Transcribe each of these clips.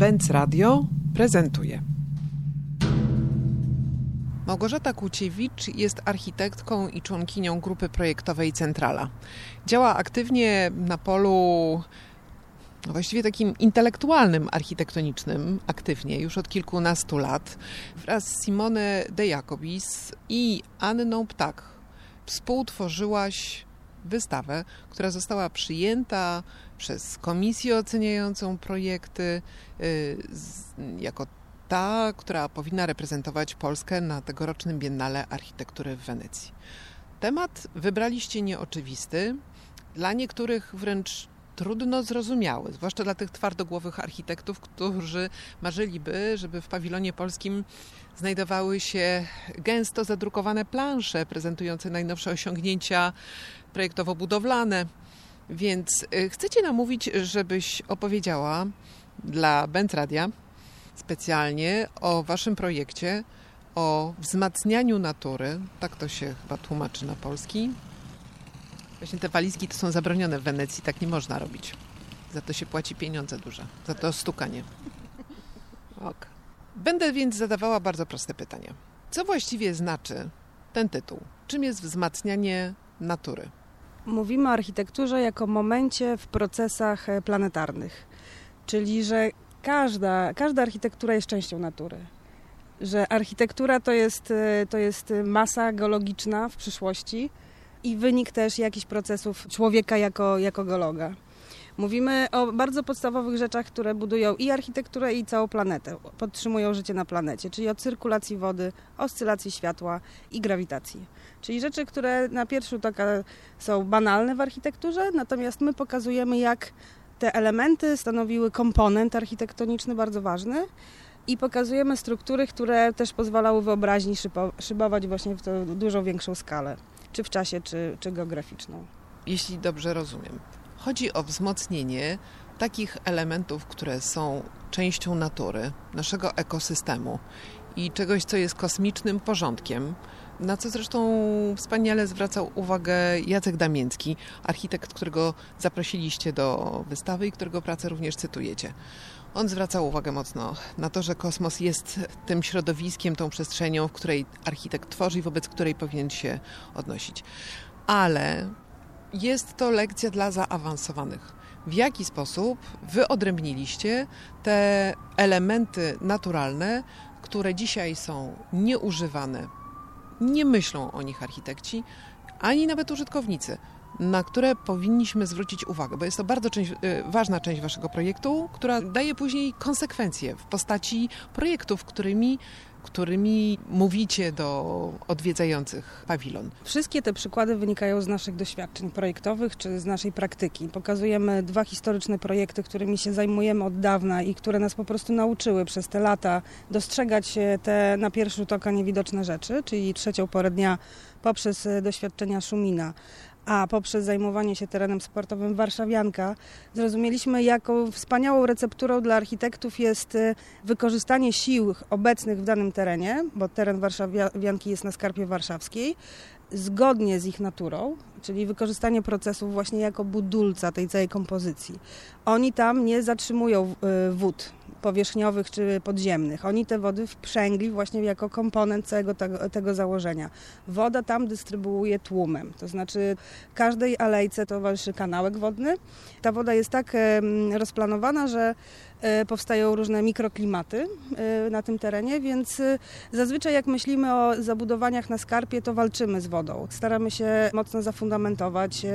Benz Radio prezentuje. Małgorzata Kłóciewicz jest architektką i członkinią grupy projektowej Centrala. Działa aktywnie na polu no właściwie takim intelektualnym, architektonicznym, aktywnie już od kilkunastu lat. Wraz z Simone de Jacobis i Anną Ptak współtworzyłaś wystawę, która została przyjęta przez komisję oceniającą projekty y, jako ta, która powinna reprezentować Polskę na tegorocznym Biennale Architektury w Wenecji. Temat wybraliście nieoczywisty, dla niektórych wręcz trudno zrozumiały, zwłaszcza dla tych twardogłowych architektów, którzy marzyliby, żeby w pawilonie polskim znajdowały się gęsto zadrukowane plansze prezentujące najnowsze osiągnięcia projektowo-budowlane. Więc y, chcecie namówić, żebyś opowiedziała dla Bentradia specjalnie o waszym projekcie, o wzmacnianiu natury, tak to się chyba tłumaczy na polski. Właśnie te walizki to są zabronione w Wenecji, tak nie można robić. Za to się płaci pieniądze duże, za to stukanie. Ok. Będę więc zadawała bardzo proste pytania. Co właściwie znaczy ten tytuł? Czym jest wzmacnianie natury? Mówimy o architekturze jako momencie w procesach e, planetarnych, czyli że każda, każda architektura jest częścią natury. Że architektura to jest, e, to jest masa geologiczna w przyszłości i wynik też jakichś procesów człowieka jako, jako geologa. Mówimy o bardzo podstawowych rzeczach, które budują i architekturę, i całą planetę, podtrzymują życie na planecie, czyli o cyrkulacji wody, oscylacji światła i grawitacji. Czyli rzeczy, które na pierwszy rzut oka są banalne w architekturze, natomiast my pokazujemy, jak te elementy stanowiły komponent architektoniczny bardzo ważny i pokazujemy struktury, które też pozwalały wyobraźni szybować właśnie w to dużo większą skalę, czy w czasie, czy, czy geograficzną. Jeśli dobrze rozumiem, chodzi o wzmocnienie takich elementów, które są częścią natury, naszego ekosystemu i czegoś, co jest kosmicznym porządkiem, na co zresztą wspaniale zwracał uwagę Jacek Damięcki, architekt, którego zaprosiliście do wystawy i którego pracę również cytujecie. On zwracał uwagę mocno na to, że kosmos jest tym środowiskiem, tą przestrzenią, w której architekt tworzy i wobec której powinien się odnosić. Ale jest to lekcja dla zaawansowanych. W jaki sposób wyodrębniliście te elementy naturalne, które dzisiaj są nieużywane nie myślą o nich architekci, ani nawet użytkownicy, na które powinniśmy zwrócić uwagę, bo jest to bardzo część, y, ważna część Waszego projektu, która daje później konsekwencje w postaci projektów, którymi którymi mówicie do odwiedzających pawilon? Wszystkie te przykłady wynikają z naszych doświadczeń projektowych czy z naszej praktyki. Pokazujemy dwa historyczne projekty, którymi się zajmujemy od dawna i które nas po prostu nauczyły przez te lata dostrzegać te na pierwszy rzut oka niewidoczne rzeczy, czyli trzecią porę dnia poprzez doświadczenia Szumina a poprzez zajmowanie się terenem sportowym Warszawianka zrozumieliśmy, jaką wspaniałą recepturą dla architektów jest y, wykorzystanie sił obecnych w danym terenie, bo teren Warszawianki jest na skarpie warszawskiej, zgodnie z ich naturą, czyli wykorzystanie procesów właśnie jako budulca tej całej kompozycji. Oni tam nie zatrzymują y, wód powierzchniowych czy podziemnych. Oni te wody wprzęgli właśnie jako komponent całego tego, tego założenia. Woda tam dystrybuuje tłumem, to znaczy każdej alejce towarzyszy kanałek wodny. Ta woda jest tak rozplanowana, że powstają różne mikroklimaty e, na tym terenie, więc e, zazwyczaj jak myślimy o zabudowaniach na skarpie, to walczymy z wodą. Staramy się mocno zafundamentować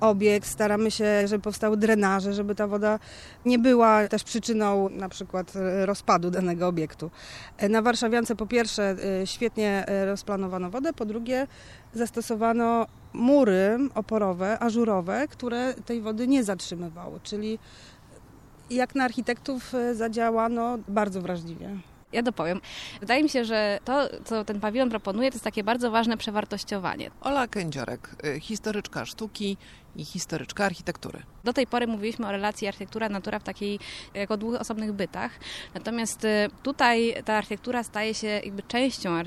obiekt, staramy się, żeby powstały drenaże, żeby ta woda nie była też przyczyną na przykład rozpadu danego obiektu. Na Warszawiance po pierwsze świetnie rozplanowano wodę, po drugie zastosowano mury oporowe, ażurowe, które tej wody nie zatrzymywały, czyli jak na architektów e, zadziałano bardzo wrażliwie. Ja dopowiem. Wydaje mi się, że to, co ten pawilon proponuje, to jest takie bardzo ważne przewartościowanie. Ola Kędziorek, e, historyczka sztuki i historyczka architektury. Do tej pory mówiliśmy o relacji architektura-natura w takiej, jako dwóch osobnych bytach. Natomiast y, tutaj ta architektura staje się jakby częścią, y,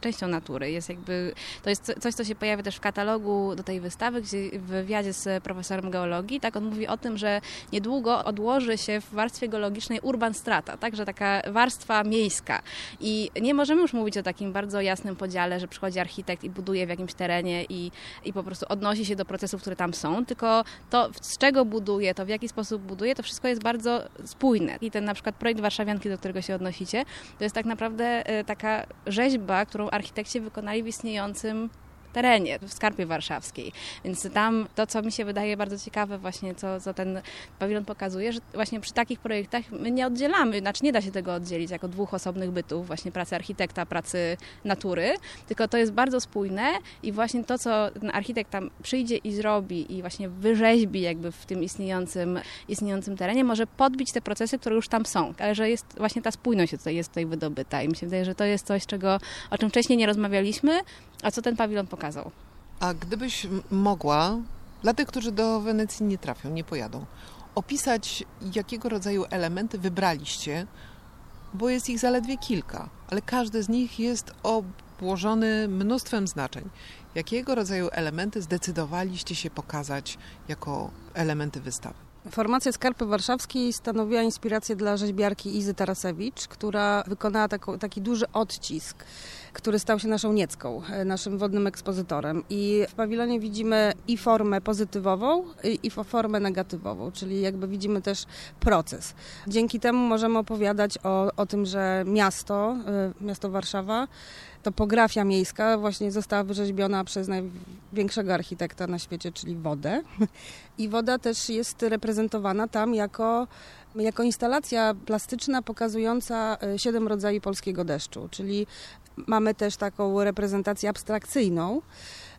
częścią natury. Jest jakby, to jest coś, co się pojawia też w katalogu do tej wystawy, gdzie w wywiadzie z profesorem geologii, tak on mówi o tym, że niedługo odłoży się w warstwie geologicznej urban strata, także taka warstwa miejska. I nie możemy już mówić o takim bardzo jasnym podziale, że przychodzi architekt i buduje w jakimś terenie i, i po prostu odnosi się do procesów, które tam są, tylko to, z czego buduje, to w jaki sposób buduje, to wszystko jest bardzo spójne. I ten na przykład projekt Warszawianki, do którego się odnosicie, to jest tak naprawdę e, taka rzeźba, którą architekci wykonali w istniejącym terenie, w Skarpie Warszawskiej. Więc tam to, co mi się wydaje bardzo ciekawe właśnie, co, co ten pawilon pokazuje, że właśnie przy takich projektach my nie oddzielamy, znaczy nie da się tego oddzielić jako dwóch osobnych bytów, właśnie pracy architekta, pracy natury, tylko to jest bardzo spójne i właśnie to, co ten architekt tam przyjdzie i zrobi i właśnie wyrzeźbi jakby w tym istniejącym, istniejącym terenie, może podbić te procesy, które już tam są, ale że jest właśnie ta spójność tutaj jest tutaj wydobyta i mi się wydaje, że to jest coś, czego, o czym wcześniej nie rozmawialiśmy, a co ten pawilon pokazał. A gdybyś mogła, dla tych, którzy do Wenecji nie trafią, nie pojadą, opisać, jakiego rodzaju elementy wybraliście, bo jest ich zaledwie kilka, ale każdy z nich jest obłożony mnóstwem znaczeń. Jakiego rodzaju elementy zdecydowaliście się pokazać jako elementy wystawy? Formacja Skarpy Warszawskiej stanowiła inspirację dla rzeźbiarki Izy Tarasewicz, która wykonała taki duży odcisk który stał się naszą niecką, e, naszym wodnym ekspozytorem. I w pawilonie widzimy i formę pozytywową, i formę negatywową, czyli jakby widzimy też proces. Dzięki temu możemy opowiadać o, o tym, że miasto, e, miasto Warszawa, topografia miejska właśnie została wyrzeźbiona przez największego architekta na świecie, czyli wodę. I woda też jest reprezentowana tam jako jako instalacja plastyczna pokazująca e, siedem rodzajów polskiego deszczu, czyli Mamy też taką reprezentację abstrakcyjną.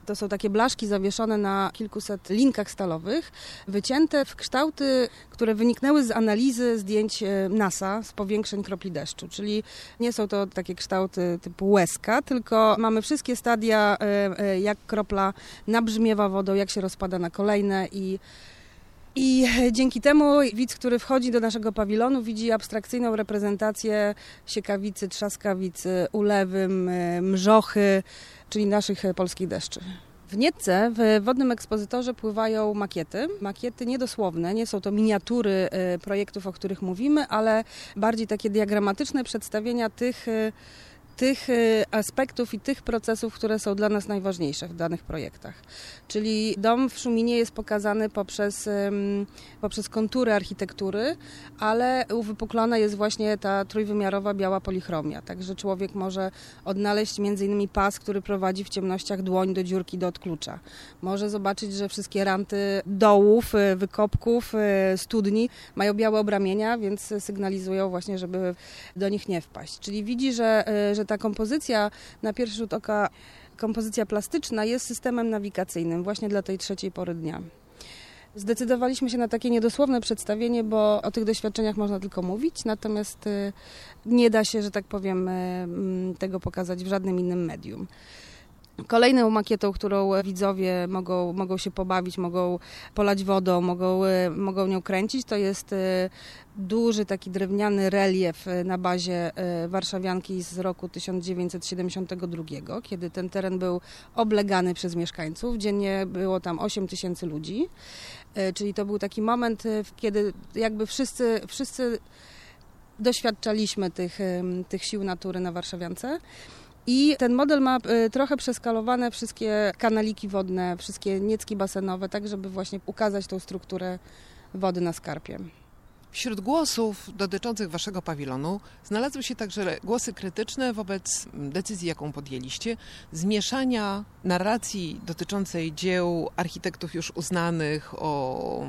To są takie blaszki zawieszone na kilkuset linkach stalowych, wycięte w kształty, które wyniknęły z analizy zdjęć e, NASA z powiększeń kropli deszczu. Czyli nie są to takie kształty typu łezka, tylko mamy wszystkie stadia, e, e, jak kropla nabrzmiewa wodą, jak się rozpada na kolejne i i dzięki temu widz, który wchodzi do naszego pawilonu, widzi abstrakcyjną reprezentację siekawicy, trzaskawicy, ulewy, mrzochy, czyli naszych polskich deszczy. W Nietce w wodnym ekspozytorze pływają makiety. Makiety niedosłowne, nie są to miniatury e, projektów, o których mówimy, ale bardziej takie diagramatyczne przedstawienia tych e, tych y, aspektów i tych procesów, które są dla nas najważniejsze w danych projektach. Czyli dom w Szuminie jest pokazany poprzez, poprzez kontury architektury, ale uwypuklona jest właśnie ta trójwymiarowa biała polichromia. Także człowiek może odnaleźć innymi pas, który prowadzi w ciemnościach dłoń do dziurki do odklucza. Może zobaczyć, że wszystkie ranty dołów, y, wykopków, y, studni mają białe obramienia, więc sygnalizują właśnie, żeby do nich nie wpaść. Czyli widzi, że, że że ta kompozycja na pierwszy rzut oka, kompozycja plastyczna jest systemem nawigacyjnym właśnie dla tej trzeciej pory dnia. Zdecydowaliśmy się na takie niedosłowne przedstawienie, bo o tych doświadczeniach można tylko mówić, natomiast y, nie da się, że tak powiem, y, mm, tego pokazać w żadnym innym medium. Kolejną makietą, którą widzowie mogą, mogą się pobawić, mogą polać wodą, mogą, y, mogą nią kręcić, to jest y, duży taki drewniany relief y, na bazie warszawianki z roku 1972, kiedy ten teren był oblegany przez mieszkańców. Dziennie było tam 8 tysięcy ludzi, czyli to był taki moment, kiedy jakby wszyscy, wszyscy doświadczaliśmy tych, tych sił natury na warszawiance. I ten model ma y, trochę przeskalowane wszystkie kanaliki wodne, wszystkie niecki basenowe, tak żeby właśnie ukazać tą strukturę wody na skarpie. Wśród głosów dotyczących waszego pawilonu znalazły się także głosy krytyczne wobec decyzji, jaką podjęliście, zmieszania narracji dotyczącej dzieł architektów już uznanych o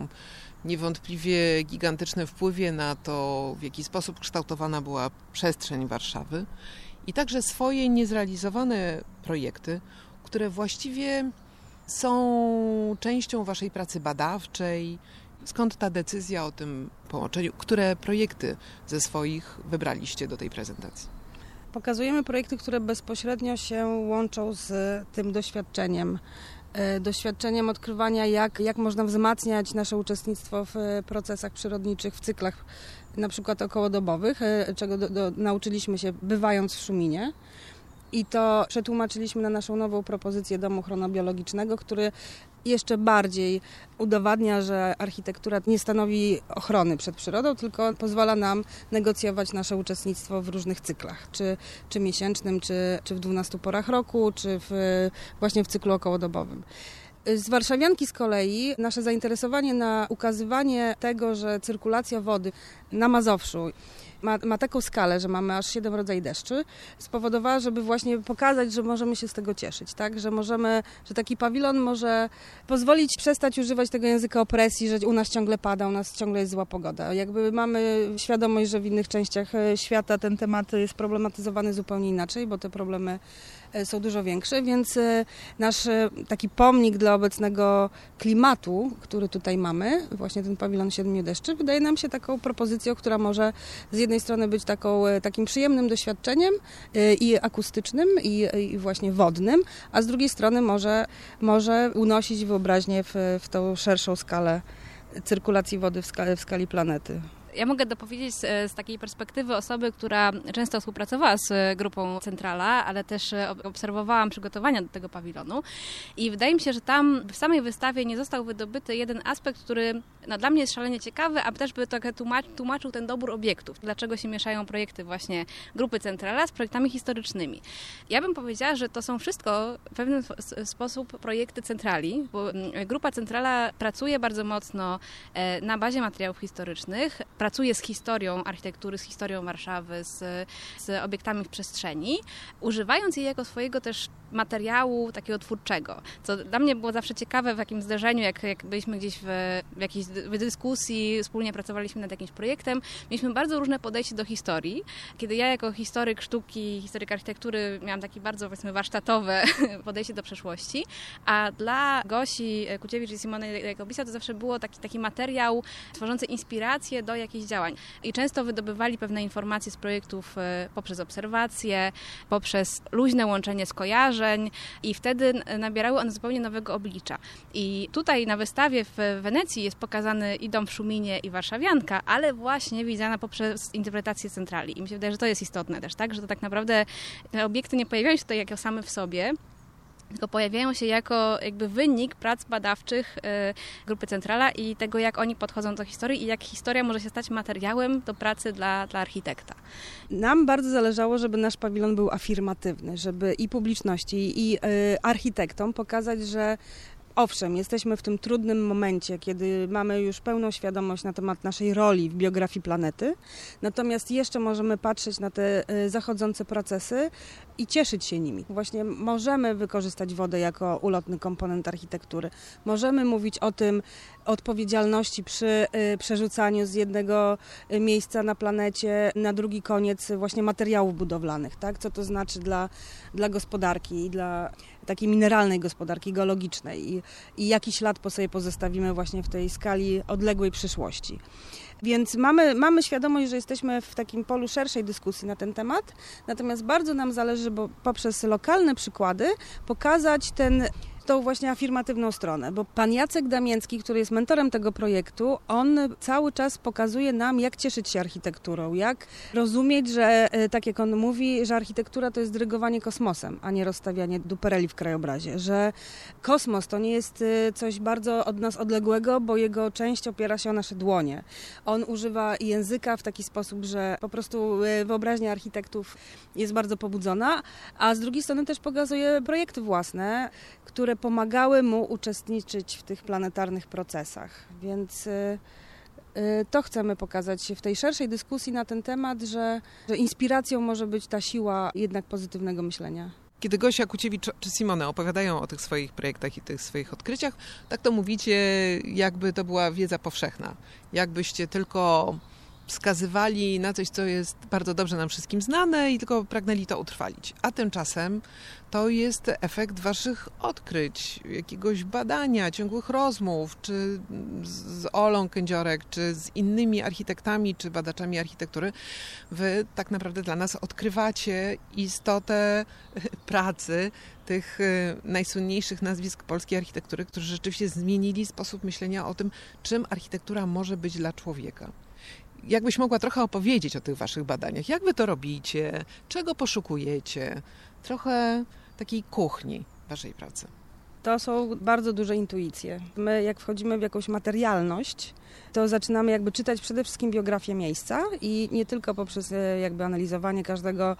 niewątpliwie gigantycznym wpływie na to, w jaki sposób kształtowana była przestrzeń Warszawy i także swoje niezrealizowane projekty, które właściwie są częścią Waszej pracy badawczej. Skąd ta decyzja o tym połączeniu? Które projekty ze swoich wybraliście do tej prezentacji? Pokazujemy projekty, które bezpośrednio się łączą z tym doświadczeniem e, doświadczeniem odkrywania, jak, jak można wzmacniać nasze uczestnictwo w e, procesach przyrodniczych, w cyklach na przykład okołodobowych, czego do, do, nauczyliśmy się bywając w Szuminie. I to przetłumaczyliśmy na naszą nową propozycję domu chronobiologicznego, który jeszcze bardziej udowadnia, że architektura nie stanowi ochrony przed przyrodą, tylko pozwala nam negocjować nasze uczestnictwo w różnych cyklach, czy, czy miesięcznym, czy, czy w 12 porach roku, czy w, właśnie w cyklu okołodobowym. Z Warszawianki z kolei nasze zainteresowanie na ukazywanie tego, że cyrkulacja wody na Mazowszu ma, ma taką skalę, że mamy aż 7 rodzajów deszczy, spowodowała, żeby właśnie pokazać, że możemy się z tego cieszyć, tak? Że możemy, że taki pawilon może pozwolić przestać używać tego języka opresji, że u nas ciągle pada, u nas ciągle jest zła pogoda. Jakby mamy świadomość, że w innych częściach e, świata ten temat jest problematyzowany zupełnie inaczej, bo te problemy są dużo większe, więc e, nasz taki pomnik dla obecnego klimatu, który tutaj mamy, właśnie ten pawilon Siedmiu Deszczy, wydaje nam się taką propozycją, która może z jednej strony być taką, e, takim przyjemnym doświadczeniem e, i akustycznym, i, i właśnie wodnym, a z drugiej strony może, może unosić wyobraźnię w, w tą szerszą skalę cyrkulacji wody w skali, w skali planety. Ja mogę dopowiedzieć z, z, takiej perspektywy osoby, która często współpracowała z e, grupą Centrala, ale też e, obserwowałam przygotowania do tego pawilonu i wydaje mi się, że tam w samej wystawie nie został wydobyty jeden aspekt, który no, dla mnie jest szalenie ciekawy, a też by trochę tłumacz, tłumaczył ten dobór obiektów. Dlaczego się mieszają projekty właśnie grupy Centrala z projektami historycznymi. Ja bym powiedziała, że to są wszystko w pewien sposób projekty Centrali, bo mm, grupa Centrala pracuje bardzo mocno e, na bazie materiałów historycznych, pracuje z historią architektury, z historią Warszawy, z, z obiektami w przestrzeni, używając jej jako swojego też materiału takiego twórczego. Co dla mnie było zawsze ciekawe w jakim zderzeniu, jak, jak byliśmy gdzieś w, w jakiejś w dyskusji, wspólnie pracowaliśmy nad jakimś projektem, mieliśmy bardzo różne podejście do historii. Kiedy ja jako historyk sztuki, historyk architektury miałam takie bardzo, powiedzmy, warsztatowe podejście do przeszłości, a dla Gosi Kuciewicz i Simony Jakobisa to zawsze było taki, taki materiał tworzący inspirację do jakichś działań. I często wydobywali pewne informacje z projektów e, poprzez obserwacje, poprzez luźne łączenie skojarzeń i wtedy nabierały one zupełnie nowego oblicza. I tutaj na wystawie w Wenecji jest pokazany i dom w Szuminie i Warszawianka, ale właśnie widziana poprzez interpretację centrali. I mi się wydaje, że to jest istotne też, tak? Że to tak naprawdę te obiekty nie pojawiają się tutaj jako same w sobie, tylko pojawiają się jako jakby wynik prac badawczych y, Grupy Centrala i tego, jak oni podchodzą do historii i jak historia może się stać materiałem do pracy dla, dla architekta. Nam bardzo zależało, żeby nasz pawilon był afirmatywny, żeby i publiczności, i y, architektom pokazać, że Owszem, jesteśmy w tym trudnym momencie, kiedy mamy już pełną świadomość na temat naszej roli w biografii planety, natomiast jeszcze możemy patrzeć na te y, zachodzące procesy i cieszyć się nimi. Właśnie możemy wykorzystać wodę jako ulotny komponent architektury. Możemy mówić o tym odpowiedzialności przy y, przerzucaniu z jednego y, miejsca na planecie na drugi koniec właśnie materiałów budowlanych, tak? Co to znaczy dla, dla gospodarki i dla takiej mineralnej gospodarki geologicznej i, i jaki ślad po sobie pozostawimy właśnie w tej skali odległej przyszłości. Więc mamy, mamy świadomość, że jesteśmy w takim polu szerszej dyskusji na ten temat, natomiast bardzo nam zależy, bo poprzez lokalne przykłady pokazać ten tą właśnie afirmatywną stronę, bo pan Jacek Damięcki, który jest mentorem tego projektu, on cały czas pokazuje nam, jak cieszyć się architekturą, jak rozumieć, że e, tak jak on mówi, że architektura to jest dyrygowanie kosmosem, a nie rozstawianie dupereli w krajobrazie, że kosmos to nie jest e, coś bardzo od nas odległego, bo jego część opiera się o nasze dłonie. On używa języka w taki sposób, że po prostu e, wyobraźnia architektów jest bardzo pobudzona, a z drugiej strony też pokazuje projekty własne, które które pomagały mu uczestniczyć w tych planetarnych procesach. Więc y, y, to chcemy pokazać w tej szerszej dyskusji na ten temat, że, że inspiracją może być ta siła jednak pozytywnego myślenia. Kiedy Gosia Kuciewicz czy Simone opowiadają o tych swoich projektach i tych swoich odkryciach, tak to mówicie, jakby to była wiedza powszechna. Jakbyście tylko wskazywali na coś, co jest bardzo dobrze nam wszystkim znane i tylko pragnęli to utrwalić. A tymczasem to jest efekt waszych odkryć, jakiegoś badania, ciągłych rozmów, czy z Olą Kędziorek, czy z innymi architektami, czy badaczami architektury. Wy tak naprawdę dla nas odkrywacie istotę pracy tych y, najsłynniejszych nazwisk polskiej architektury, którzy rzeczywiście zmienili sposób myślenia o tym, czym architektura może być dla człowieka. Jakbyś mogła trochę opowiedzieć o tych waszych badaniach? Jak wy to robicie? Czego poszukujecie? Trochę takiej kuchni waszej pracy. To są bardzo duże intuicje. My, jak wchodzimy w jakąś materialność, to zaczynamy jakby czytać przede wszystkim biografię miejsca i nie tylko poprzez e, jakby analizowanie każdego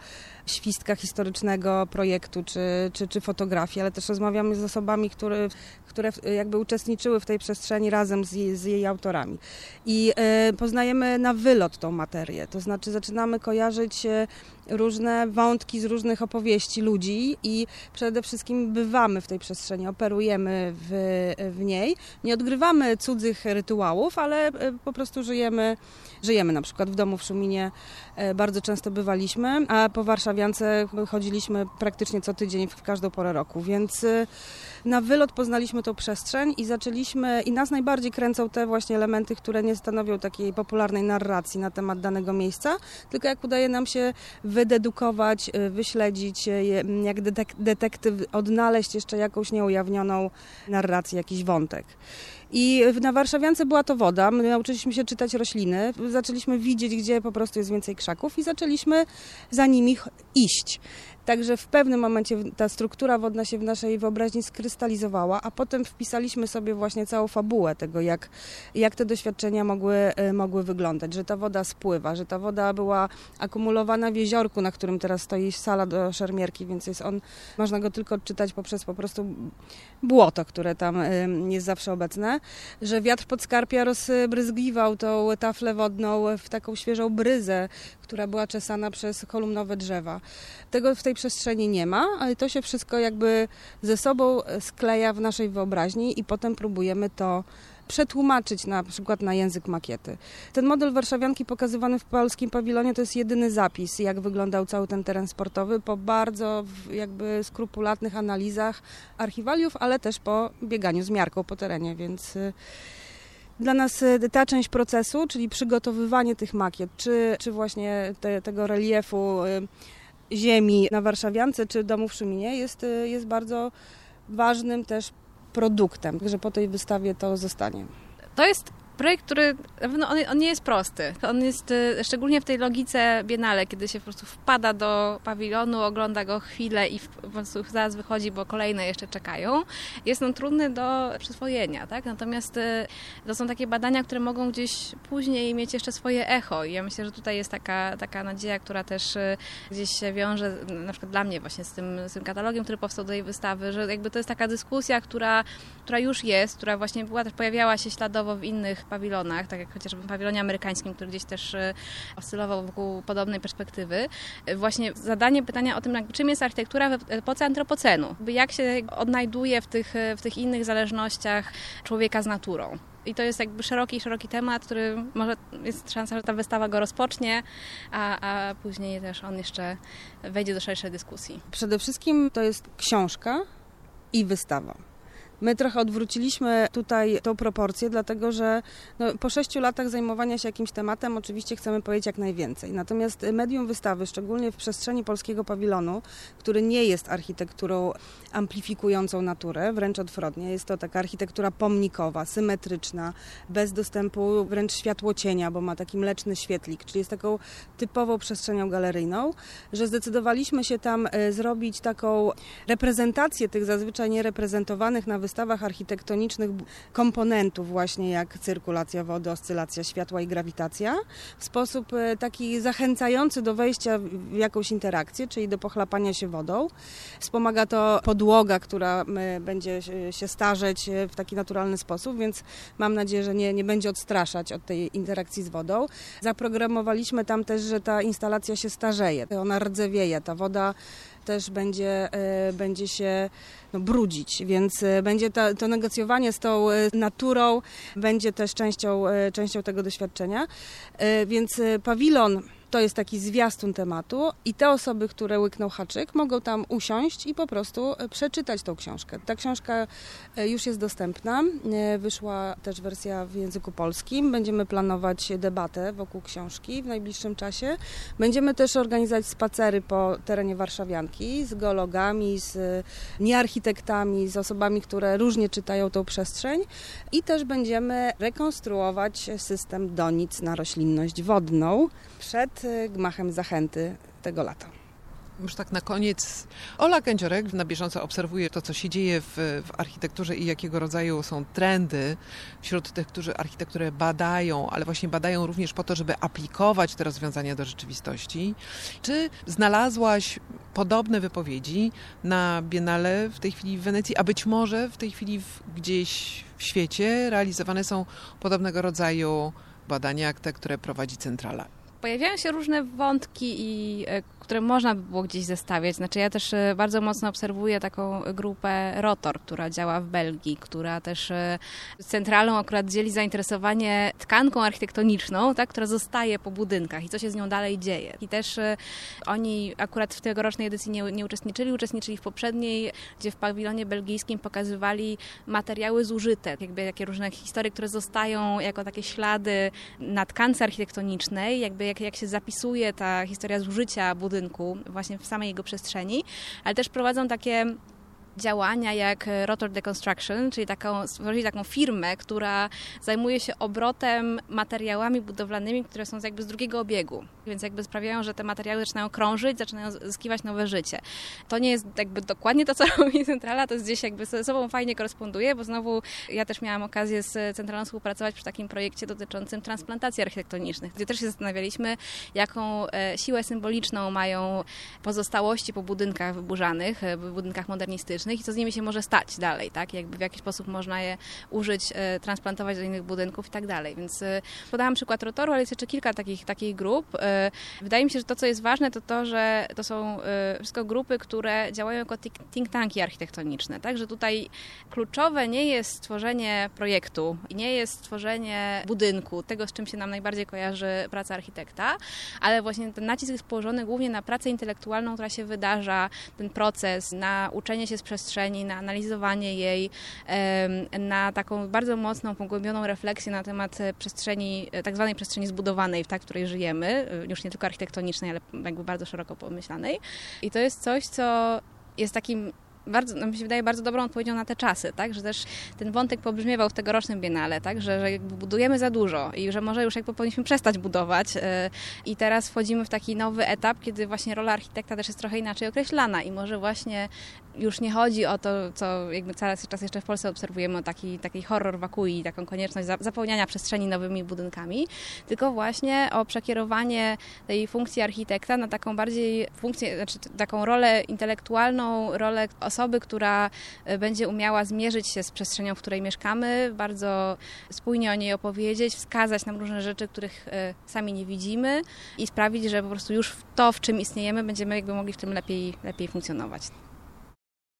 świstka historycznego projektu czy, czy, czy fotografii, ale też rozmawiamy z osobami, które, które jakby uczestniczyły w tej przestrzeni razem z jej, z jej autorami. I e, poznajemy na wylot tą materię, to znaczy zaczynamy kojarzyć e, różne wątki z różnych opowieści ludzi i przede wszystkim bywamy w tej przestrzeni, operujemy w, w niej. Nie odgrywamy cudzych rytuałów, ale e, po prostu żyjemy, żyjemy na przykład w domu w Szuminie e, bardzo często bywaliśmy, a po Warszawiance chodziliśmy praktycznie co tydzień w każdą porę roku, więc e, na wylot poznaliśmy tą przestrzeń i zaczęliśmy, i nas najbardziej kręcą te właśnie elementy, które nie stanowią takiej popularnej narracji na temat danego miejsca, tylko jak udaje nam się wydedukować, wyśledzić, jak detektyw odnaleźć jeszcze jakąś nieujawnioną narrację, jakiś wątek. I na Warszawiance była to woda. My nauczyliśmy się czytać rośliny, zaczęliśmy widzieć, gdzie po prostu jest więcej krzaków i zaczęliśmy za nimi iść. Także w pewnym momencie ta struktura wodna się w naszej wyobraźni skrystalizowała, a potem wpisaliśmy sobie właśnie całą fabułę tego, jak, jak te doświadczenia mogły, e, mogły wyglądać, że ta woda spływa, że ta woda była akumulowana w jeziorku, na którym teraz stoi sala do szermierki, więc jest on, można go tylko odczytać poprzez po prostu błoto, które tam e, jest zawsze obecne, że wiatr podskarpia rozbryzgiwał tą taflę wodną w taką świeżą bryzę, która była czesana przez kolumnowe drzewa. Tego w tej przestrzeni nie ma, ale to się wszystko jakby ze sobą skleja w naszej wyobraźni i potem próbujemy to przetłumaczyć na przykład na język makiety. Ten model warszawianki pokazywany w polskim pawilonie to jest jedyny zapis, jak wyglądał cały ten teren sportowy po bardzo jakby skrupulatnych analizach archiwaliów, ale też po bieganiu z miarką po terenie, więc y, dla nas y, ta część procesu, czyli przygotowywanie tych makiet, czy, czy właśnie te, tego reliefu ziemi na Warszawiance, czy domu w Szuminie jest, y, jest bardzo ważnym też produktem, że po tej wystawie to zostanie. To jest projekt, który no on, on, nie jest prosty. On jest y, szczególnie w tej logice Biennale, kiedy się po prostu wpada do pawilonu, ogląda go chwilę i po prostu zaraz wychodzi, bo kolejne jeszcze czekają. Jest on trudny do przyswojenia, tak? Natomiast y, to są takie badania, które mogą gdzieś później mieć jeszcze swoje echo i ja myślę, że tutaj jest taka, taka nadzieja, która też y, gdzieś się wiąże, na przykład dla mnie właśnie z tym, z tym katalogiem, który powstał do tej wystawy, że jakby to jest taka dyskusja, która, która już jest, która właśnie była też pojawiała się śladowo w innych pawilonach, tak jak chociażby w pawilonie amerykańskim, który gdzieś też e, oscylował wokół podobnej perspektywy. E, właśnie zadanie pytania o tym, czym jest architektura w epoce antropocenu. Jak się odnajduje w tych, w tych innych zależnościach człowieka z naturą. I to jest jakby szeroki, szeroki temat, który może jest szansa, że ta wystawa go rozpocznie, a, a później też on jeszcze wejdzie do szerszej dyskusji. Przede wszystkim to jest książka i wystawa. My trochę odwróciliśmy tutaj tą proporcję, dlatego że no, po sześciu latach zajmowania się jakimś tematem oczywiście chcemy powiedzieć jak najwięcej. Natomiast medium wystawy, szczególnie w przestrzeni polskiego pawilonu, który nie jest architekturą amplifikującą naturę, wręcz odwrotnie, jest to taka architektura pomnikowa, symetryczna, bez dostępu wręcz światłocienia, bo ma taki mleczny świetlik, czyli jest taką typową przestrzenią galeryjną, że zdecydowaliśmy się tam e, zrobić taką reprezentację tych zazwyczaj niereprezentowanych na wystawach architektonicznych komponentów właśnie jak cyrkulacja wody, oscylacja światła i grawitacja w sposób e, taki zachęcający do wejścia w jakąś interakcję, czyli do pochlapania się wodą. Wspomaga to podłoga, która będzie się starzeć e, w taki naturalny sposób, więc mam nadzieję, że nie, nie będzie odstraszać od tej interakcji z wodą. Zaprogramowaliśmy tam też, że ta instalacja się starzeje, ona rdzewieje, ta woda też będzie, będzie się no, brudzić, więc będzie ta, to negocjowanie z tą naturą będzie też częścią, częścią tego doświadczenia. Więc pawilon to jest taki zwiastun tematu i te osoby, które łykną haczyk, mogą tam usiąść i po prostu e, przeczytać tą książkę. Ta książka e, już jest dostępna. E, wyszła też wersja w języku polskim. Będziemy planować debatę wokół książki w najbliższym czasie. Będziemy też organizować spacery po terenie Warszawianki z geologami, z niearchitektami, z osobami, które różnie czytają tą przestrzeń i też będziemy rekonstruować system donic na roślinność wodną przed gmachem zachęty tego lata. Już tak na koniec, Ola Kędziorek na bieżąco obserwuje to, co się dzieje w, w, architekturze i jakiego rodzaju są trendy wśród tych, którzy architekturę badają, ale właśnie badają również po to, żeby aplikować te rozwiązania do rzeczywistości. Czy znalazłaś podobne wypowiedzi na Biennale w tej chwili w Wenecji, a być może w tej chwili w, gdzieś w świecie realizowane są podobnego rodzaju badania jak te, które prowadzi Centrala? Pojawiają się różne wątki, i, e, które można by było gdzieś zestawiać. Znaczy ja też e, bardzo mocno obserwuję taką grupę Rotor, która działa w Belgii, która też e, centralą akurat dzieli zainteresowanie tkanką architektoniczną, tak, która zostaje po budynkach i co się z nią dalej dzieje. I też oni akurat w tegorocznej edycji nie, nie uczestniczyli, uczestniczyli w poprzedniej, gdzie w pawilonie belgijskim pokazywali materiały zużyte, jakby jakie różne historie, które zostają jako takie ślady na tkance architektonicznej, jakby jak, jak się zapisuje ta historia zużycia budynku właśnie w samej jego przestrzeni, ale też prowadzą takie działania jak Rotor Deconstruction, czyli taką, stworzyli taką firmę, która zajmuje się obrotem materiałami budowlanymi, które są jakby z drugiego obiegu. Więc jakby sprawiają, że te materiały zaczynają krążyć, zaczynają zyskiwać nowe życie. To nie jest jakby dokładnie to, co robi Centrala, to jest gdzieś jakby ze sobą fajnie koresponduje, bo znowu ja też miałam okazję z Centralą współpracować przy takim projekcie dotyczącym transplantacji architektonicznych, gdzie też się zastanawialiśmy, jaką e, siłę symboliczną mają pozostałości po budynkach wyburzanych, e, budynkach modernistycznych, i co z nimi się może stać dalej, tak? Jakby w jaki sposób można je użyć, e, transplantować do innych budynków i tak dalej. Więc e, podałam przykład Rotoru, ale jest jeszcze kilka takich, takich grup. E, wydaje mi się, że to, co jest ważne, to to, że to są wszystko grupy, które działają jako think tanki architektoniczne, tak? Że tutaj kluczowe nie jest stworzenie projektu, nie jest stworzenie budynku, tego, z czym się nam najbardziej kojarzy praca architekta, ale właśnie ten nacisk jest położony głównie na pracę intelektualną, która się wydarza, ten proces, na uczenie się z przestrzeni, na analizowanie jej, na taką bardzo mocną, pogłębioną refleksję na temat e, przestrzeni, e, tak zwanej przestrzeni zbudowanej, w tak, której żyjemy, e, już nie tylko architektonicznej, ale jakby bardzo szeroko pomyślanej. I to jest coś, co jest takim bardzo, no mi się wydaje bardzo dobrą odpowiedzią na te czasy, tak? Że też ten wątek pobrzmiewał w tegorocznym Biennale, tak? Że, że budujemy za dużo i że może już jakby powinniśmy przestać budować yy, i teraz wchodzimy w taki nowy etap, kiedy właśnie rola architekta też jest trochę inaczej określana i może właśnie już nie chodzi o to, co jakby cały czas jeszcze w Polsce obserwujemy, o taki, taki horror wakui, taką konieczność zapełniania przestrzeni nowymi budynkami, tylko właśnie o przekierowanie tej funkcji architekta na taką bardziej funkcję, znaczy taką rolę intelektualną, rolę osoby, która e, będzie umiała zmierzyć się z przestrzenią, w której mieszkamy, bardzo spójnie o niej opowiedzieć, wskazać nam różne rzeczy, których e, sami nie widzimy i sprawić, że po prostu już to, w czym istniejemy, będziemy jakby mogli w tym lepiej, lepiej funkcjonować.